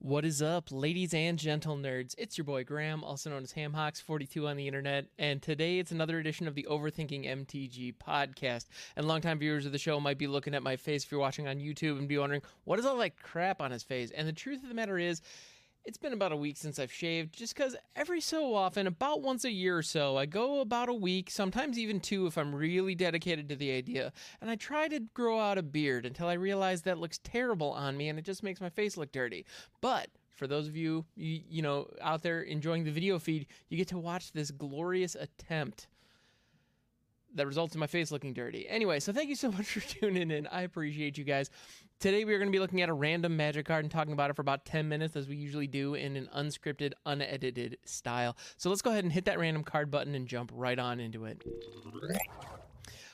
What is up, ladies and gentle nerds? It's your boy Graham, also known as Hamhocks42 on the internet, and today it's another edition of the Overthinking MTG podcast. And longtime viewers of the show might be looking at my face if you're watching on YouTube and be wondering, what is all that crap on his face? And the truth of the matter is, it's been about a week since I've shaved, just because every so often, about once a year or so, I go about a week, sometimes even two if I'm really dedicated to the idea, and I try to grow out a beard until I realize that looks terrible on me and it just makes my face look dirty. But for those of you, you, you know, out there enjoying the video feed, you get to watch this glorious attempt that results in my face looking dirty. Anyway, so thank you so much for tuning in. I appreciate you guys. Today we are going to be looking at a random magic card and talking about it for about 10 minutes as we usually do in an unscripted, unedited style. So let's go ahead and hit that random card button and jump right on into it.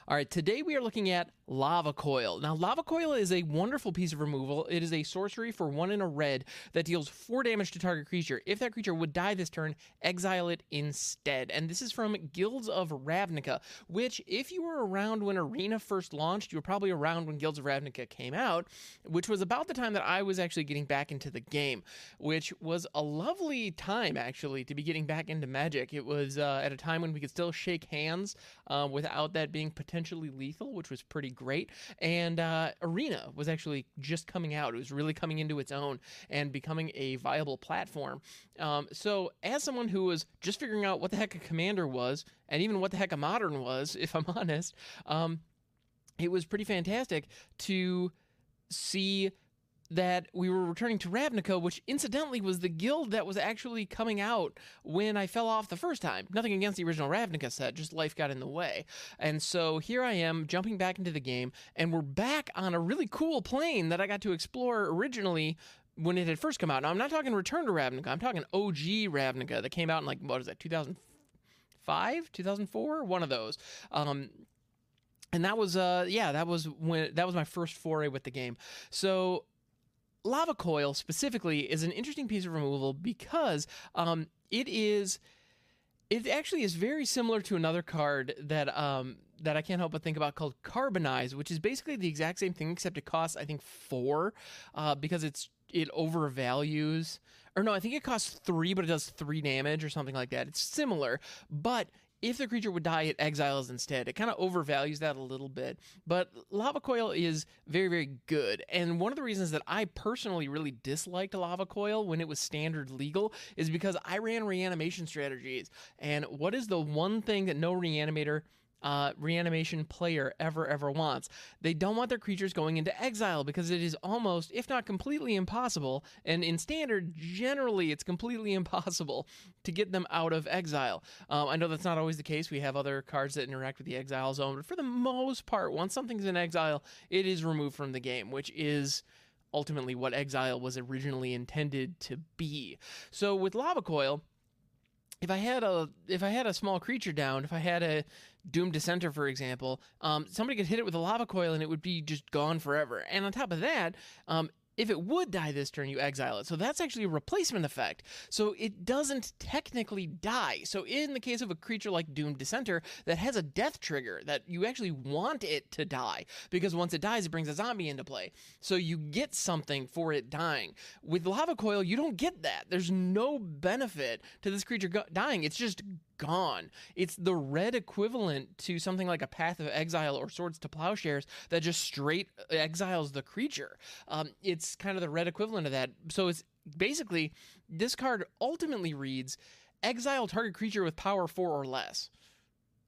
All right, today we are looking at Lava Coil. Now, Lava Coil is a wonderful piece of removal. It is a sorcery for one in a red that deals four damage to target creature. If that creature would die this turn, exile it instead. And this is from Guilds of Ravnica, which, if you were around when Arena first launched, you were probably around when Guilds of Ravnica came out, which was about the time that I was actually getting back into the game, which was a lovely time, actually, to be getting back into Magic. It was uh, at a time when we could still shake hands uh, without that being potentially lethal, which was pretty great. And uh, Arena was actually just coming out. It was really coming into its own and becoming a viable platform. Um, so, as someone who was just figuring out what the heck a commander was, and even what the heck a modern was, if I'm honest, um, it was pretty fantastic to see that we were returning to Ravnica, which incidentally was the guild that was actually coming out when I fell off the first time. Nothing against the original Ravnica set, just life got in the way. And so here I am jumping back into the game, and we're back on a really cool plane that I got to explore originally when it had first come out. Now, I'm not talking Return to Ravnica, I'm talking OG Ravnica that came out in like, what is that, 2005, 2004? One of those. Um, and that was uh yeah that was when that was my first foray with the game so lava coil specifically is an interesting piece of removal because um, it is it actually is very similar to another card that um, that I can't help but think about called Carbonize, which is basically the exact same thing except it costs I think four uh, because it's it overvalues or no I think it costs three but it does three damage or something like that. It's similar, but if the creature would die, it exiles instead. It kind of overvalues that a little bit. But Lava Coil is very, very good. And one of the reasons that I personally really disliked Lava Coil when it was standard legal is because I ran reanimation strategies. And what is the one thing that no reanimator uh, reanimation player ever ever wants. They don't want their creatures going into exile because it is almost, if not completely impossible, and in standard, generally it's completely impossible to get them out of exile. Um, I know that's not always the case. We have other cards that interact with the exile zone, but for the most part, once something's in exile, it is removed from the game, which is ultimately what exile was originally intended to be. So with Lava Coil, if I had a if I had a small creature down, if I had a Doomed Dissenter, for example, um, somebody could hit it with a lava coil and it would be just gone forever. And on top of that, um, if it would die this turn, you exile it. So that's actually a replacement effect. So it doesn't technically die. So in the case of a creature like Doomed Dissenter that has a death trigger, that you actually want it to die, because once it dies, it brings a zombie into play. So you get something for it dying. With Lava Coil, you don't get that. There's no benefit to this creature dying. It's just gone. It's the red equivalent to something like a Path of Exile or Swords to Plowshares that just straight exiles the creature. Um, it's kind of the red equivalent of that. So it's basically this card ultimately reads exile target creature with power four or less.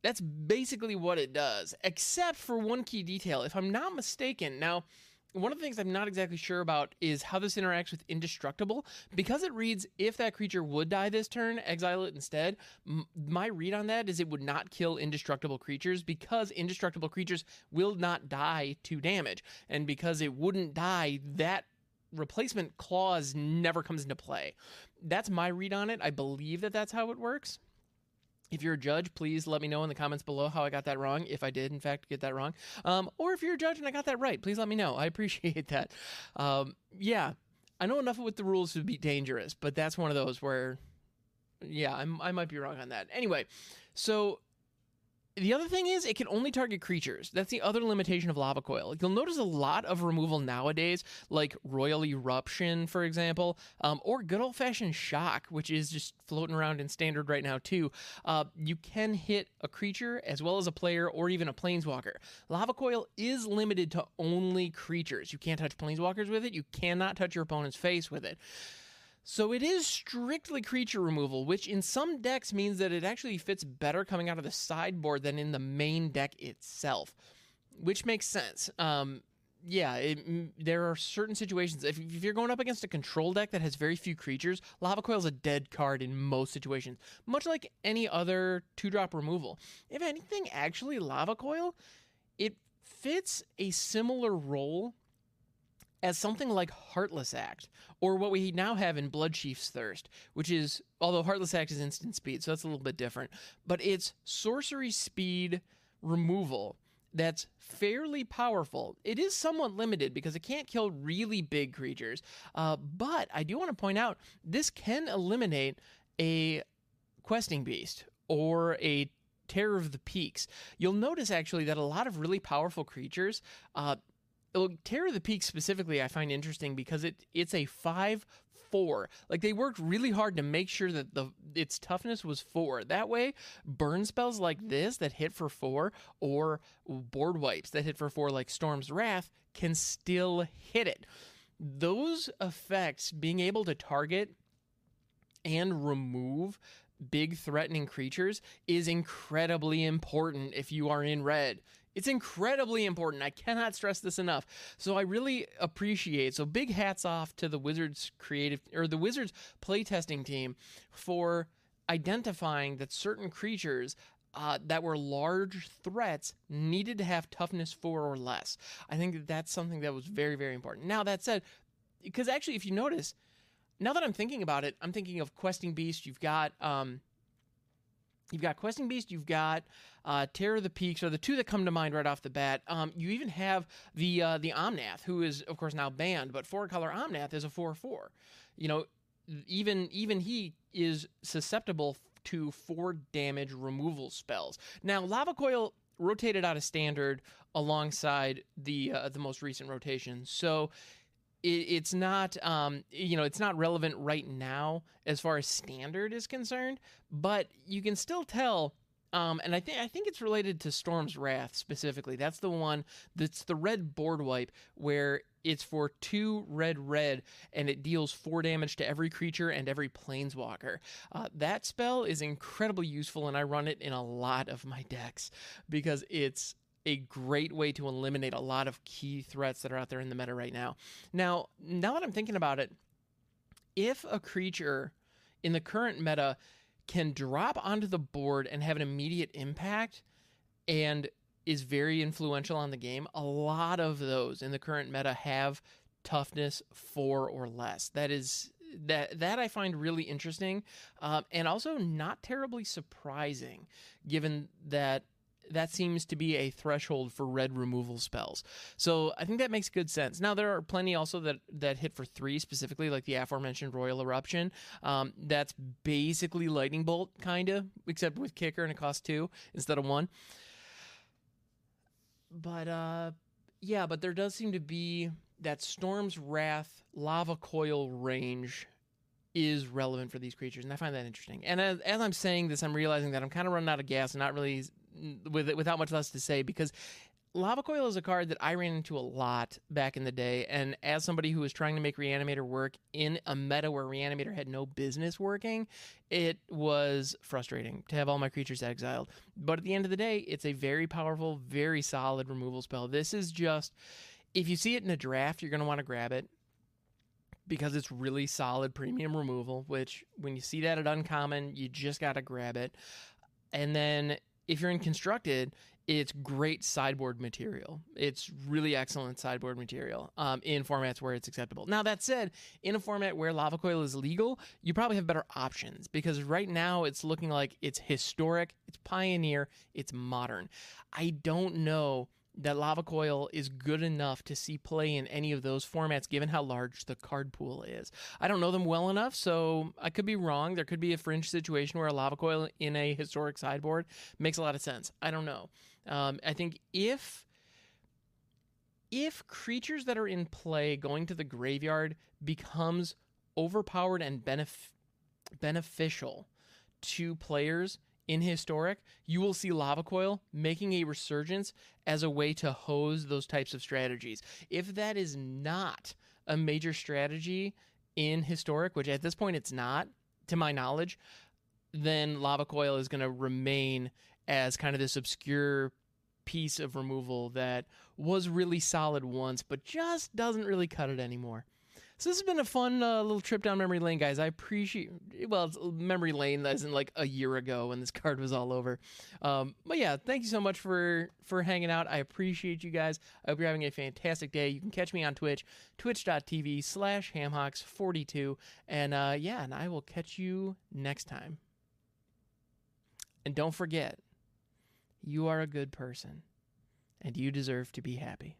That's basically what it does, except for one key detail. If I'm not mistaken, now one of the things I'm not exactly sure about is how this interacts with Indestructible. Because it reads, if that creature would die this turn, exile it instead. M- my read on that is it would not kill indestructible creatures because indestructible creatures will not die to damage. And because it wouldn't die, that replacement clause never comes into play. That's my read on it. I believe that that's how it works. If you're a judge, please let me know in the comments below how I got that wrong, if I did, in fact, get that wrong. Um, or if you're a judge and I got that right, please let me know. I appreciate that. Um, yeah, I know enough with the rules to be dangerous, but that's one of those where, yeah, I'm, I might be wrong on that. Anyway, so the other thing is, it can only target creatures. That's the other limitation of Lava Coil. You'll notice a lot of removal nowadays, like Roil Eruption, for example, um, or good old fashioned Shock, which is just floating around in standard right now, too. Uh, you can hit a creature as well as a player or even a planeswalker. Lava Coil is limited to only creatures. You can't touch planeswalkers with it, you cannot touch your opponent's face with it. So it is strictly creature removal, which in some decks means that it actually fits better coming out of the sideboard than in the main deck itself, which makes sense. Um, yeah, it, there are certain situations. If, if, you're going up against a control deck that has very few creatures, Lava Coil is a dead card in most situations, much like any other two drop removal. If anything, actually, Lava Coil, it fits a similar role as something like Heartless Act, or what we now have in Bloodchief's Thirst, which is, although Heartless Act is instant speed, so that's a little bit different, but it's sorcery speed removal that's fairly powerful. It is somewhat limited because it can't kill really big creatures, uh, but I do want to point out this can eliminate a questing beast or a Terror of the Peaks. You'll notice actually that a lot of really powerful creatures, uh, Terror of the Peak specifically, I find interesting because it it's a five four. Like they worked really hard to make sure that the its toughness was four. That way, burn spells like mm-hmm. this that hit for four, or board wipes that hit for four, like Storm's Wrath, can still hit it. Those effects, being able to target and remove big threatening creatures, is incredibly important if you are in red. It's incredibly important. I cannot stress this enough. So I really appreciate. So big hats off to the Wizards creative or the Wizards playtesting team for identifying that certain creatures uh, that were large threats needed to have toughness four or less. I think that that's something that was very, very important. Now, that said, because actually, if you notice, now that I'm thinking about it, I'm thinking of Questing Beast. You've got um, You've got Questing Beast, you've got uh, Terror of the Peaks, are the two that come to mind right off the bat. Um, you even have the uh, the Omnath, who is of course now banned, but four color Omnath is a four four. You know, even even he is susceptible to four damage removal spells. Now, Lava Coil rotated out of standard alongside the uh, the most recent rotation, so it's not um, you know it's not relevant right now as far as standard is concerned, but you can still tell. Um, and I think I think it's related to Storm's Wrath specifically. That's the one that's the red board wipe where it's for two red red and it deals four damage to every creature and every planeswalker. Uh, that spell is incredibly useful, and I run it in a lot of my decks because it's a great way to eliminate a lot of key threats that are out there in the meta right now. Now, now that I'm thinking about it, if a creature in the current meta can drop onto the board and have an immediate impact and is very influential on the game, a lot of those in the current meta have toughness four or less. That is that that I find really interesting, um, and also not terribly surprising, given that that seems to be a threshold for red removal spells. So I think that makes good sense. Now there are plenty also that that hit for three specifically, like the aforementioned Roil Eruption. Um, that's basically Lightning Bolt, kinda, except with kicker and it costs two instead of one. But uh, yeah, but there does seem to be that Storm's Wrath Lava Coil range is relevant for these creatures, and I find that interesting. And as, as I'm saying this, I'm realizing that I'm kind of running out of gas and not really with without much less to say because Lava Coil is a card that I ran into a lot back in the day, and as somebody who was trying to make Reanimator work in a meta where Reanimator had no business working, it was frustrating to have all my creatures exiled. But at the end of the day, it's a very powerful, very solid removal spell. This is just, if you see it in a draft, you're going to want to grab it because it's really solid premium removal, which when you see that at uncommon, you just got to grab it. And then if you're in constructed, it's great sideboard material. It's really excellent sideboard material um, in formats where it's acceptable. Now, that said, in a format where Lava Coil is legal, you probably have better options because right now it's looking like it's historic, it's pioneer, it's modern. I don't know that Lava Coil is good enough to see play in any of those formats, given how large the card pool is. I don't know them well enough, so I could be wrong. There could be a fringe situation where a Lava Coil in a historic sideboard makes a lot of sense. I don't know. Um, I think if if creatures that are in play going to the graveyard becomes overpowered and benef- beneficial to players in historic, you will see Lava Coil making a resurgence as a way to hose those types of strategies. If that is not a major strategy in historic, which at this point it's not, to my knowledge, then Lava Coil is going to remain as kind of this obscure piece of removal that was really solid once, but just doesn't really cut it anymore. So this has been a fun uh, little trip down memory lane, guys. I appreciate. Well, it's memory lane that isn't like a year ago when this card was all over. Um, but yeah, thank you so much for for hanging out. I appreciate you guys. I hope you're having a fantastic day. You can catch me on Twitch, twitch.tv slash hamhocks42. And uh, yeah, and I will catch you next time. And don't forget, you are a good person, and you deserve to be happy.